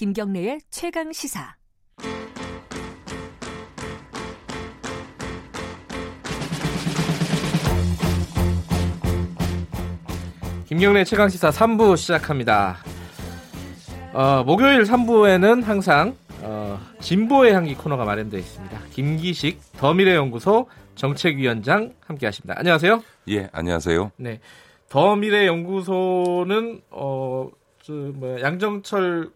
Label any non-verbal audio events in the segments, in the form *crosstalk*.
김경래의 최강 시사. 김경래 최강 시사 3부 시작합니다. 어, 목요일 3부에는 항상 어, 진보의 향기 코너가 마련되어 있습니다. 김기식 더미래연구소 정책위원장 함께하십니다. 안녕하세요. 예, 안녕하세요. 네, 더미래연구소는 어, 저, 뭐 양정철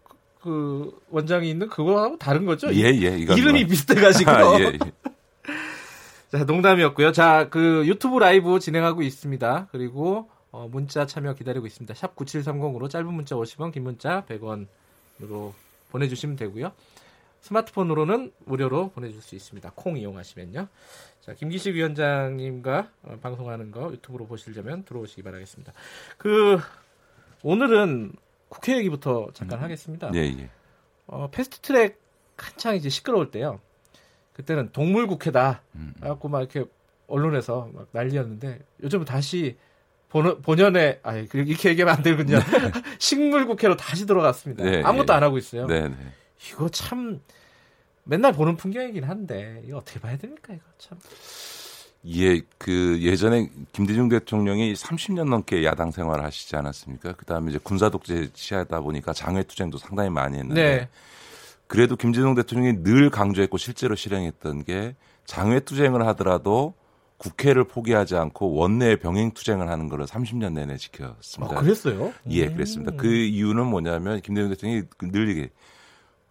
그 원장이 있는 그거하고 다른 거죠? 예, 예. 이름이 뭐... 비슷해가지고. *laughs* 아, 예, 예. *laughs* 자, 농담이었고요. 자, 그 유튜브 라이브 진행하고 있습니다. 그리고 어, 문자 참여 기다리고 있습니다. 샵 9730으로 짧은 문자 50원, 긴 문자 100원으로 보내주시면 되고요. 스마트폰으로는 무료로 보내줄 수 있습니다. 콩 이용하시면요. 자, 김기식 위원장님과 어, 방송하는 거 유튜브로 보시려면 들어오시기 바라겠습니다. 그 오늘은 국회 얘기부터 잠깐 음. 하겠습니다. 예, 예. 어, 패스트트랙 한창 이제 시끄러울 때요. 그때는 동물 국회다. 음. 갖고 막 이렇게 언론에서 막 난리였는데 요즘은 다시 본, 본연의 아 이렇게 얘기하면 안 되군요. *laughs* 네. *laughs* 식물 국회로 다시 들어갔습니다. 네, 아무것도 네. 안 하고 있어요. 네, 네. 이거 참 맨날 보는 풍경이긴 한데 이거 어떻게 봐야 됩니까 이거 참. 예, 그 예전에 김대중 대통령이 30년 넘게 야당 생활을 하시지 않았습니까? 그다음에 이제 군사 독재 시하다 보니까 장외 투쟁도 상당히 많이 했는데 네. 그래도 김대중 대통령이 늘 강조했고 실제로 실행했던 게 장외 투쟁을 하더라도 국회를 포기하지 않고 원내 병행 투쟁을 하는 것을 30년 내내 지켰습니다. 아, 그랬어요? 예, 그랬습니다. 그 이유는 뭐냐면 김대중 대통령이 늘 이게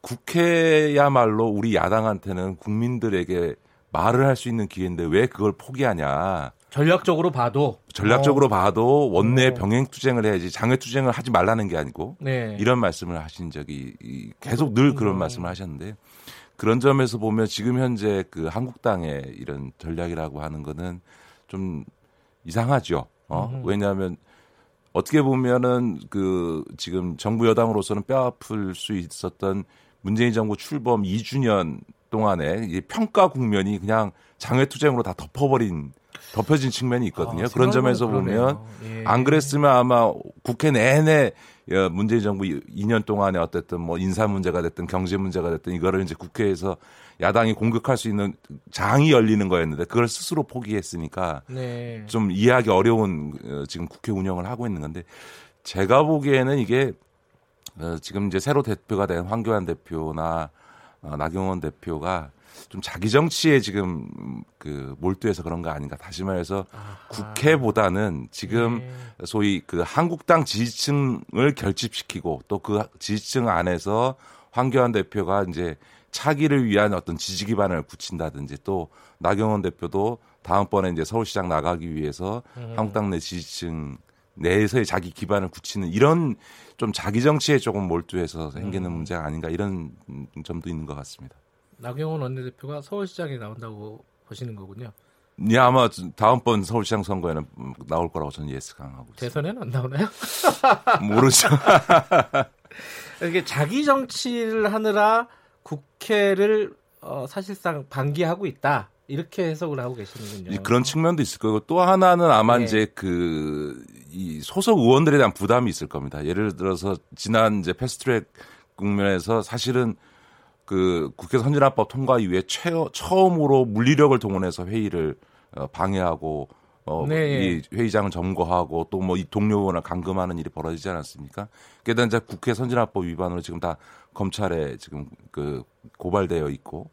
국회야말로 우리 야당한테는 국민들에게 말을 할 수 있는 기회인데 왜 그걸 포기하냐. 전략적으로 봐도 전략적으로 어. 봐도 원내 어. 병행 투쟁을 해야지 장외 투쟁을 하지 말라는 게 아니고 네. 이런 말씀을 하신 적이 계속 늘 그런 음. 말씀을 하셨는데 그런 점에서 보면 지금 현재 그 한국당의 이런 전략이라고 하는 거는 좀 이상하죠. 어? 음. 왜냐하면 어떻게 보면은 그 지금 정부 여당으로서는 뼈 아플 수 있었던 문재인 정부 출범 2주년 동안에 이 평가 국면이 그냥 장외 투쟁으로 다 덮어버린 덮여진 측면이 있거든요. 아, 그런 점에서 보면 예. 안 그랬으면 아마 국회 내내 어, 문재인 정부 2년 동안에 어쨌든 뭐 인사 문제가 됐든 경제 문제가 됐든 이거를 이제 국회에서 야당이 공격할 수 있는 장이 열리는 거였는데 그걸 스스로 포기했으니까 네. 좀 이해하기 어려운 어, 지금 국회 운영을 하고 있는 건데 제가 보기에는 이게 어, 지금 이제 새로 대표가 된 황교안 대표나 나경원 대표가 좀 자기 정치에 지금 그 몰두해서 그런 거 아닌가. 다시 말해서 아하. 국회보다는 지금 네. 소위 그 한국당 지지층을 결집시키고 또 그 지지층 안에서 황교안 대표가 이제 차기를 위한 어떤 지지 기반을 굳힌다든지 또 나경원 대표도 다음번에 이제 서울시장 나가기 위해서 음. 한국당 내 지지층 내에서의 자기 기반을 굳히는 이런 좀 자기 정치에 조금 몰두해서 생기는 음. 문제가 아닌가 이런 점도 있는 것 같습니다. 나경원 원내대표가 서울시장에 나온다고 보시는 거군요. 네, 아마 다음번 서울시장 선거에는 나올 거라고 저는 예측하고 있습니다. 대선에는 안 나오나요? *laughs* 모르죠. *laughs* 이게 자기 정치를 하느라 국회를 어, 사실상 방기하고 있다. 이렇게 해석을 하고 계시는군요. 그런 측면도 있을 거고 또 하나는 아마 네. 이제 그 이 소속 의원들에 대한 부담이 있을 겁니다. 예를 들어서 지난 이제 패스트트랙 국면에서 사실은 그 국회 선진화법 통과 이후에 최, 처음으로 물리력을 동원해서 회의를 어, 방해하고 어, 네. 이 회의장을 점거하고 또 뭐 이 동료 의원을 감금하는 일이 벌어지지 않았습니까? 게다가 이제 국회 선진화법 위반으로 지금 다 검찰에 지금 그 고발되어 있고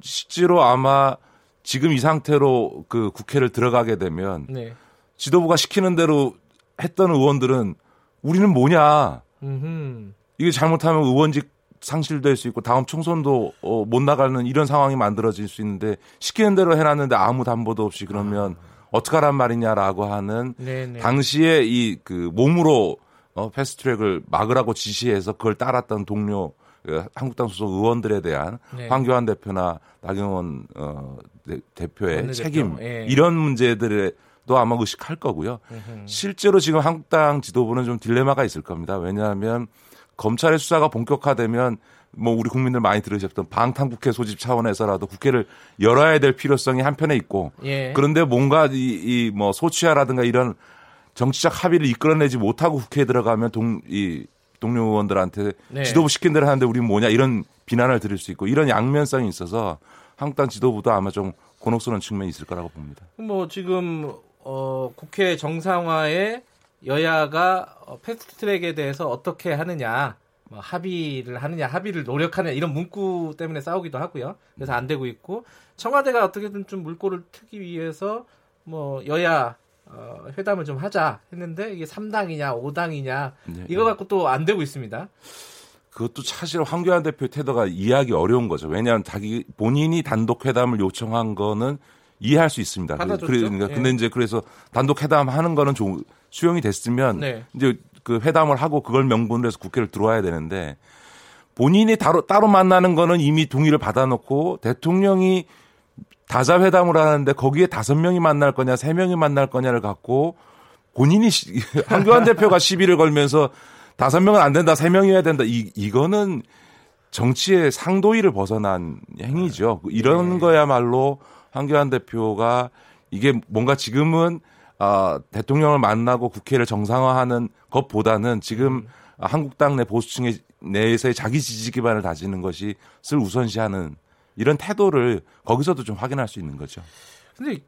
실제로 아마 지금 이 상태로 그 국회를 들어가게 되면 네. 지도부가 시키는 대로 했던 의원들은 우리는 뭐냐? 음흠. 이게 잘못하면 의원직 상실될 수 있고 다음 총선도 어, 못 나가는 이런 상황이 만들어질 수 있는데 시키는 대로 해놨는데 아무 담보도 없이 그러면 아. 어떡하란 말이냐라고 하는 네네. 당시에 이 그 몸으로 어, 패스트트랙을 막으라고 지시해서 그걸 따랐던 동료 그 한국당 소속 의원들에 대한 네. 황교안 대표나 나경원 어, 대 표의 책임 예. 이런 문제들에 도 아마 의식할 거고요. 으흠. 실제로 지금 한국당 지도부는 좀 딜레마가 있을 겁니다. 왜냐하면 검찰의 수사가 본격화되면 뭐 우리 국민들 많이 들으셨던 방탄국회 소집 차원에서라도 국회를 열어야 될 필요성이 한편에 있고 예. 그런데 뭔가 이 뭐 소취하라든가 이런 정치적 합의를 이끌어내지 못하고 국회에 들어가면 동, 이 동료 의원들한테 네. 지도부 시킨 대로 하는데 우리 뭐냐 이런 비난을 드릴 수 있고 이런 양면성이 있어서 한국당 지도부도 아마 좀 곤혹스러운 측면이 있을 거라고 봅니다. 뭐 지금 어, 국회 정상화에 여야가 어, 패스트트랙에 대해서 어떻게 하느냐 뭐 합의를 하느냐 합의를 노력하느냐 이런 문구 때문에 싸우기도 하고요. 그래서 안 되고 있고 청와대가 어떻게든 좀 물꼬를 트기 위해서 뭐 여야 어, 회담을 좀 하자 했는데 이게 3당이냐 5당이냐 네. 이거 갖고 또 안 되고 있습니다. 그것도 사실 황교안 대표 태도가 이해하기 어려운 거죠. 왜냐하면 자기 본인이 단독 회담을 요청한 거는 이해할 수 있습니다. 받아줬죠? 그러니까 예. 근데 이제 그래서 단독 회담 하는 거는 좀 수용이 됐으면 네. 이제 그 회담을 하고 그걸 명분으로 해서 국회를 들어와야 되는데 본인이 따로 따로 만나는 거는 이미 동의를 받아놓고 대통령이 다자 회담을 하는데 거기에 다섯 명이 만날 거냐 세 명이 만날 거냐를 갖고 본인이 한교안 *laughs* 대표가 시비를 걸면서 다섯 명은 안 된다 세 명이어야 된다 이 이거는 정치의 상도위를 벗어난 행위죠. 이런 네. 거야말로 황교안 대표가 이게 뭔가 지금은 어, 대통령을 만나고 국회를 정상화하는 것보다는 지금 음. 한국당 내 보수층의 내에서의 자기 지지 기반을 다지는 것이 슬 우선시하는 이런 태도를 거기서도 좀 확인할 수 있는 거죠. 근데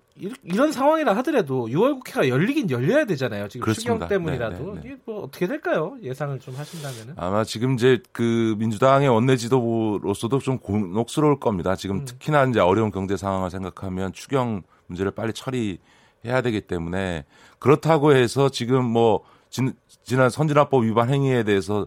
이런 상황이라 하더라도 6월 국회가 열리긴 열려야 되잖아요. 지금 그렇습니다. 추경 때문이라도 네, 네, 네. 이게 뭐 어떻게 될까요? 예상을 좀 하신다면은 아마 지금 이제 그 민주당의 원내 지도부로서도 좀 곤혹스러울 겁니다. 지금 음. 특히나 이제 어려운 경제 상황을 생각하면 추경 문제를 빨리 처리해야 되기 때문에 그렇다고 해서 지금 뭐 진, 지난 선진화법 위반 행위에 대해서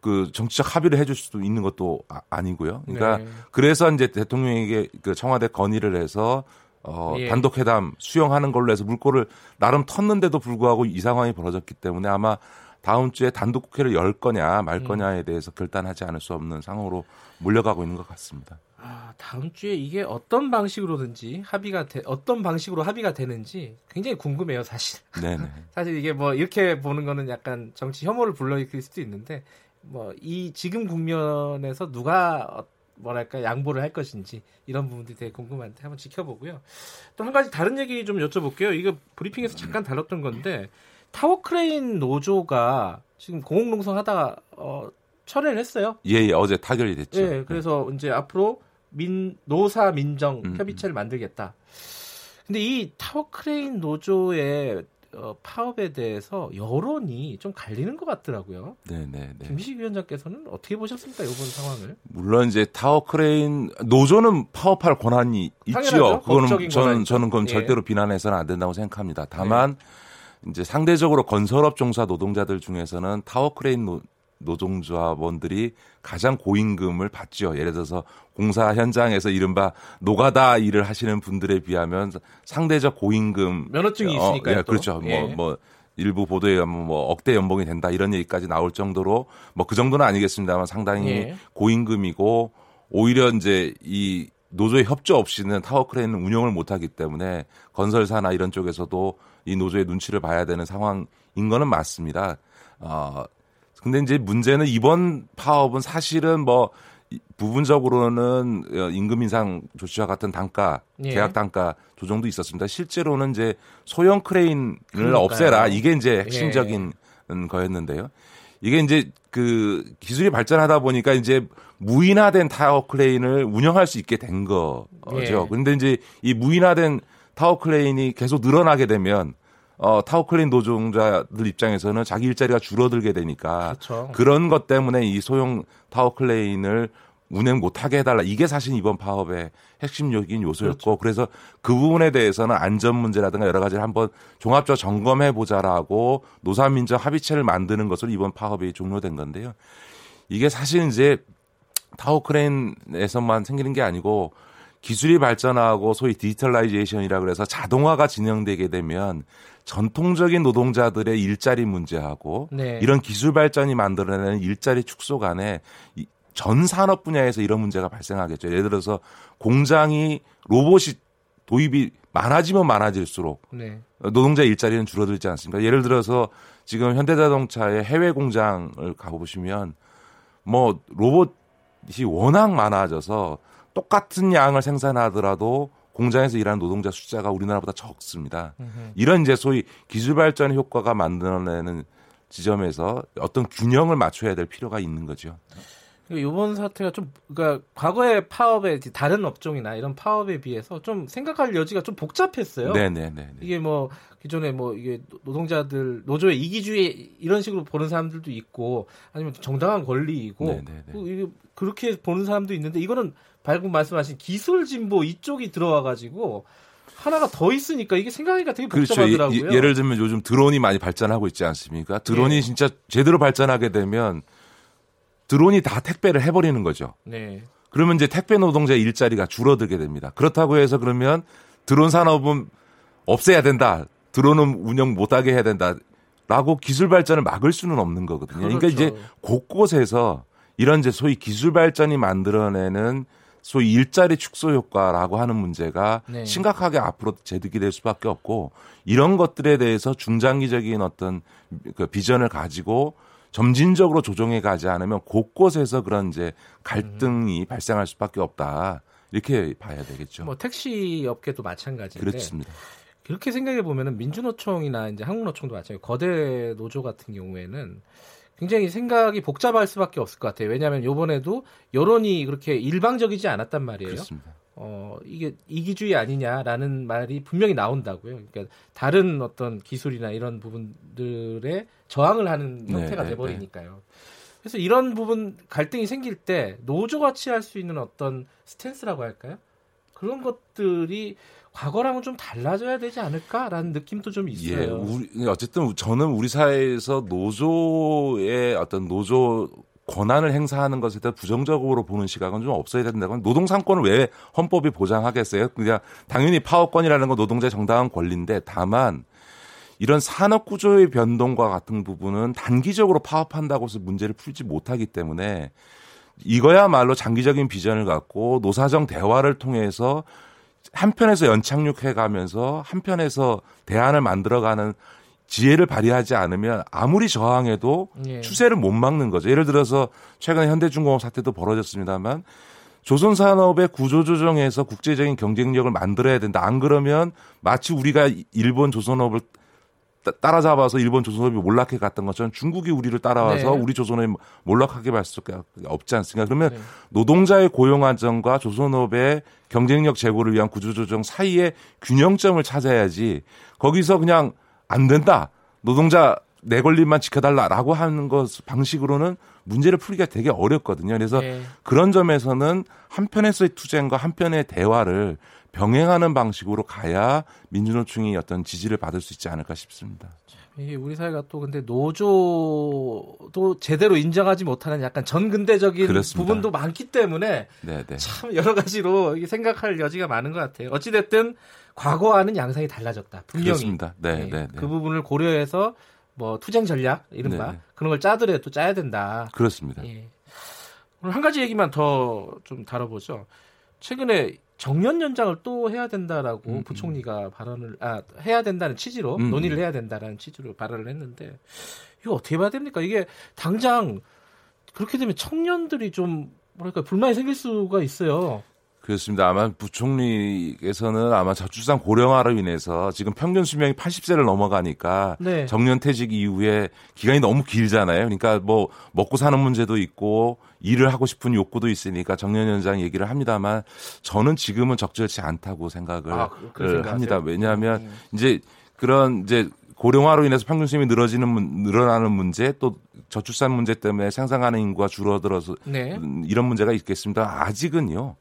그 정치적 합의를 해줄 수도 있는 것도 아, 니고요 그러니까 네. 그래서 이제 대통령에게 그 청와대 건의를 해서 어, 예. 단독 회담 수용하는 걸로 해서 물꼬를 나름 텄는데도 불구하고 이 상황이 벌어졌기 때문에 아마 다음 주에 단독 국회를 열 거냐 말 음. 거냐에 대해서 결단하지 않을 수 없는 상황으로 몰려가고 있는 것 같습니다. 아, 다음 주에 이게 어떤 방식으로든지 합의가 되, 어떤 방식으로 합의가 되는지 굉장히 궁금해요, 사실. 네네. *laughs* 사실 이게 뭐 이렇게 보는 거는 약간 정치 혐오를 불러일으킬 수도 있는데 뭐 이 지금 국면에서 누가 뭐랄까 양보를 할 것인지 이런 부분들이 되게 궁금한데 한번 지켜보고요. 또 한 가지 다른 얘기 좀 여쭤볼게요. 이거 브리핑에서 잠깐 다뤘던 건데 타워 크레인 노조가 지금 고공농성 하다가 어, 철회를 했어요. 예, 예, 어제 타결이 됐죠. 예, 그래서 네. 이제 앞으로 민 노사 민정 음, 협의체를 음. 만들겠다. 근데 이 타워 크레인 노조의 어, 파업에 대해서 여론이 좀 갈리는 것 같더라고요. 네네. 네. 김식 위원장께서는 어떻게 보셨습니까 이번 상황을? 물론 이제 타워 크레인 노조는 파업할 권한이 있지요. 그거는 저는 저는 그건 예. 절대로 비난해서는 안 된다고 생각합니다. 다만 네. 이제 상대적으로 건설업 종사 노동자들 중에서는 타워 크레인 노, 노동조합원들이 가장 고임금을 받죠. 예를 들어서 공사 현장에서 이른바 노가다 일을 하시는 분들에 비하면 상대적 고임금 면허증이 있으니까 어, 예, 그렇죠. 예. 뭐, 뭐 일부 보도에 가면 뭐 억대 연봉이 된다 이런 얘기까지 나올 정도로 뭐 그 정도는 아니겠습니다만 상당히 예. 고임금이고 오히려 이제 이 노조의 협조 없이는 타워 크레인은 운영을 못하기 때문에 건설사나 이런 쪽에서도 이 노조의 눈치를 봐야 되는 상황인 거는 맞습니다. 어, 근데 이제 문제는 이번 파업은 사실은 뭐 부분적으로는 어, 임금 인상 조치와 같은 단가, 예. 계약 단가 조정도 있었습니다. 실제로는 이제 소형 크레인을 그러니까요. 없애라 이게 이제 핵심적인 예. 거였는데요. 이게 이제 그 기술이 발전하다 보니까 이제 무인화된 타워 크레인을 운영할 수 있게 된 거죠. 예. 근데 이제 이 무인화된 타워 크레인이 계속 늘어나게 되면 어, 타워크레인 노동자들 입장에서는 자기 일자리가 줄어들게 되니까 그렇죠. 그런 것 때문에 이 소형 타워크레인을 운행 못하게 해달라. 이게 사실 이번 파업의 핵심적인 요소였고 그렇죠. 그래서 그 부분에 대해서는 안전 문제라든가 여러 가지를 한번 종합적으로 점검해 보자라고 노사민정 합의체를 만드는 것으로 이번 파업이 종료된 건데요. 이게 사실 이제 타워크레인에서만 생기는 게 아니고 기술이 발전하고 소위 digitalization이라 그래서 자동화가 진행되게 되면 전통적인 노동자들의 일자리 문제하고 네. 이런 기술 발전이 만들어내는 일자리 축소 간에 전 산업 분야에서 이런 문제가 발생하겠죠. 예를 들어서 공장이 로봇이 도입이 많아지면 많아질수록 네. 노동자 일자리는 줄어들지 않습니까? 예를 들어서 지금 현대자동차의 해외 공장을 가보시면 뭐 로봇이 워낙 많아져서 똑같은 양을 생산하더라도 공장에서 일하는 노동자 숫자가 우리나라보다 적습니다. 으흠. 이런 이제 소위 기술 발전 효과가 만들어내는 지점에서 어떤 균형을 맞춰야 될 필요가 있는 거죠. 이번 그러니까 사태가 좀 그러니까 과거의 파업의 다른 업종이나 이런 파업에 비해서 좀 생각할 여지가 좀 복잡했어요. 네네네. 네, 네. 이게 뭐 기존에 뭐 이게 노동자들 노조의 이기주의 이런 식으로 보는 사람들도 있고 아니면 정당한 권리이고 네네네. 네, 이게 그렇게 보는 사람도 있는데 이거는 발금 말씀하신 기술 진보 이쪽이 들어와 가지고 하나가 더 있으니까 이게 생각하기가 되게 그렇죠. 복잡하더라고요. 그렇죠. 예, 를 들면 요즘 드론이 많이 발전하고 있지 않습니까? 드론이 네. 진짜 제대로 발전하게 되면 드론이 다 택배를 해버리는 거죠. 네. 그러면 이제 택배 노동자의 일자리가 줄어들게 됩니다. 그렇다고 해서 그러면 드론 산업은 없애야 된다. 드론은 운영 못하게 해야 된다. 라고 기술 발전을 막을 수는 없는 거거든요. 그러니까 그렇죠. 그러니까 이제 곳곳에서 이런 이제 소위 기술 발전이 만들어내는 소위 일자리 축소 효과라고 하는 문제가 네. 심각하게 앞으로 제득이 될 수밖에 없고 이런 것들에 대해서 중장기적인 어떤 그 비전을 가지고 점진적으로 조정해 가지 않으면 곳곳에서 그런 이제 갈등이 음. 발생할 수밖에 없다. 이렇게 봐야 되겠죠. 뭐 택시 업계도 마찬가지인데. 그렇습니다. 그렇게 생각해 보면은 민주노총이나 이제 한국노총도 마찬가지. 거대 노조 같은 경우에는 굉장히 생각이 복잡할 수밖에 없을 것 같아요. 왜냐하면 요번에도 여론이 그렇게 일방적이지 않았단 말이에요. 그렇습니다. 어, 이게 이기주의 아니냐라는 말이 분명히 나온다고요. 그러니까 다른 어떤 기술이나 이런 부분들에 저항을 하는 네, 형태가 네, 돼버리니까요. 네. 그래서 이런 부분 갈등이 생길 때 노조가 취할 수 있는 어떤 스탠스라고 할까요? 그런 것들이 과거랑은 좀 달라져야 되지 않을까라는 느낌도 좀 있어요. 예, 우리, 어쨌든 저는 우리 사회에서 노조의 어떤 노조 권한을 행사하는 것에 대해 부정적으로 보는 시각은 좀 없어야 된다고. 노동 상권을 왜 헌법이 보장하겠어요? 그냥 당연히 파업권이라는 건 노동자의 정당한 권리인데 다만 이런 산업 구조의 변동과 같은 부분은 단기적으로 파업한다고 해서 문제를 풀지 못하기 때문에 이거야말로 장기적인 비전을 갖고 노사정 대화를 통해서 한편에서 연착륙해 가면서 한편에서 대안을 만들어가는 지혜를 발휘하지 않으면 아무리 저항해도 예. 추세를 못 막는 거죠. 예를 들어서 최근에 현대중공업 사태도 벌어졌습니다만 조선 산업의 구조 조정에서 국제적인 경쟁력을 만들어야 된다. 안 그러면 마치 우리가 일본 조선업을 따라잡아서 일본 조선업이 몰락해 갔던 것처럼 중국이 우리를 따라와서 네. 우리 조선업이 몰락하게 할 수밖에 없지 않습니까? 그러면 네. 노동자의 고용 안정과 조선업의 경쟁력 제고를 위한 구조조정 사이에 균형점을 찾아야지 거기서 그냥 안 된다. 노동자 내 권리만 지켜달라라고 하는 것 방식으로는 문제를 풀기가 되게 어렵거든요. 그래서 네. 그런 점에서는 한편에서의 투쟁과 한편의 대화를 병행하는 방식으로 가야 민주노총이 어떤 지지를 받을 수 있지 않을까 싶습니다. 이게 우리 사회가 또 근데 노조도 제대로 인정하지 못하는 약간 전근대적인 그렇습니다. 부분도 많기 때문에 네네. 네. 참 여러 가지로 생각할 여지가 많은 것 같아요. 어찌됐든 과거와는 양상이 달라졌다. 분명히. 그렇습니다. 네, 네, 네. 그 부분을 고려해서 뭐 투쟁 전략 이른바 네. 그런 걸 짜더라도 짜야 된다. 그렇습니다. 예. 오늘 한 가지 얘기만 더 좀 다뤄보죠. 최근에 정년 연장을 또 해야 된다라고 음, 음. 부총리가 발언을 아 해야 된다는 취지로 음, 음. 논의를 해야 된다라는 취지로 발언을 했는데 이거 어떻게 봐야 됩니까? 이게 당장 그렇게 되면 청년들이 좀 뭐랄까 불만이 생길 수가 있어요. 그렇습니다. 아마 부총리께서는 아마 저출산 고령화로 인해서 지금 평균 수명이 80세를 넘어가니까 네. 정년퇴직 이후에 기간이 너무 길잖아요. 그러니까 뭐 먹고 사는 문제도 있고 일을 하고 싶은 욕구도 있으니까 정년 연장 얘기를 합니다만 저는 지금은 적절치 않다고 생각을 아, 합니다. 왜냐하면 음. 이제 그런 이제 고령화로 인해서 평균 수명이 늘어지는 늘어나는 문제 또 저출산 문제 때문에 생산하는 인구가 줄어들어서 네. 이런 문제가 있겠습니다. 아직은요.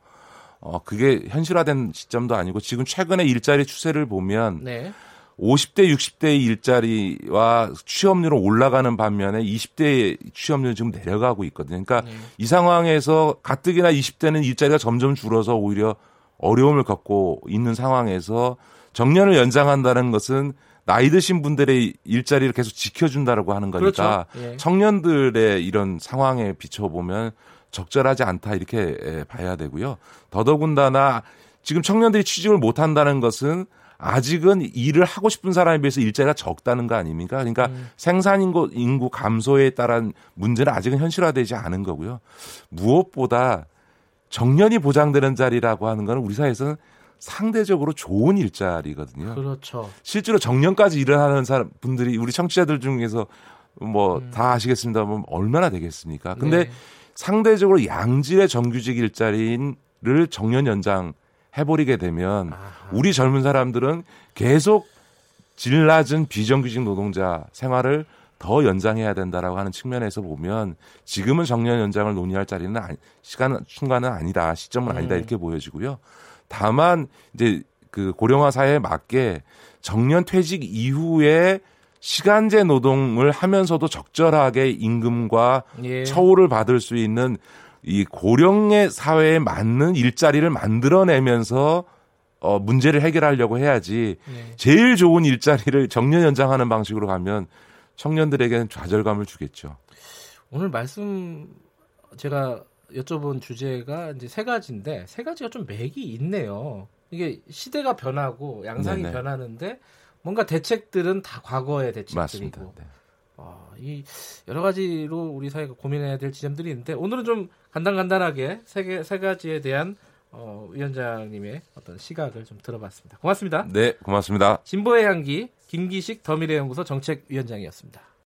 어, 그게 현실화된 시점도 아니고 지금 최근에 일자리 추세를 보면 네. 50대, 60대의 일자리와 취업률은 올라가는 반면에 20대의 취업률은 지금 내려가고 있거든요. 그러니까 네. 이 상황에서 가뜩이나 20대는 일자리가 점점 줄어서 오히려 어려움을 겪고 있는 상황에서 정년을 연장한다는 것은 나이 드신 분들의 일자리를 계속 지켜준다라고 하는 거니까 그렇죠. 예. 청년들의 이런 상황에 비춰보면 적절하지 않다 이렇게 봐야 되고요. 더더군다나 지금 청년들이 취직을 못 한다는 것은 아직은 일을 하고 싶은 사람에 비해서 일자리가 적다는 거 아닙니까? 그러니까 음. 생산 인구, 인구 감소에 따른 문제는 아직은 현실화되지 않은 거고요. 무엇보다 정년이 보장되는 자리라고 하는 거는 우리 사회에서는 상대적으로 좋은 일자리거든요. 그렇죠. 실제로 정년까지 일을 하는 사람 분들이 우리 청취자들 중에서 뭐다 음. 아시겠습니다만 얼마나 되겠습니까? 근데 네. 상대적으로 양질의 정규직 일자리를 정년 연장 해버리게 되면. 우리 젊은 사람들은 계속 질 낮은 비정규직 노동자 생활을 더 연장해야 된다라고 하는 측면에서 보면 지금은 정년 연장을 논의할 자리는 아니, 시간 순간은 아니다 시점은 아니다 음. 이렇게 보여지고요. 다만 이제 그 고령화 사회에 맞게 정년 퇴직 이후에 시간제 노동을 하면서도 적절하게 임금과 예. 처우를 받을 수 있는 이 고령의 사회에 맞는 일자리를 만들어내면서 어, 문제를 해결하려고 해야지 네. 제일 좋은 일자리를 정년 연장하는 방식으로 가면 청년들에게는 좌절감을 주겠죠. 오늘 말씀 제가 여쭤본 주제가 이제 세 가지인데 세 가지가 좀 맥이 있네요. 이게 시대가 변하고 양상이 네네. 변하는데 뭔가 대책들은 다 과거의 대책들이고 네. 어, 이 여러 가지로 우리 사회가 고민해야 될 지점들이 있는데 오늘은 좀 간단간단하게 세, 개, 세 가지에 대한 어, 위원장님의 어떤 시각을 좀 들어봤습니다. 고맙습니다. 네, 고맙습니다. 진보의 향기 김기식 더미래연구소 정책위원장이었습니다.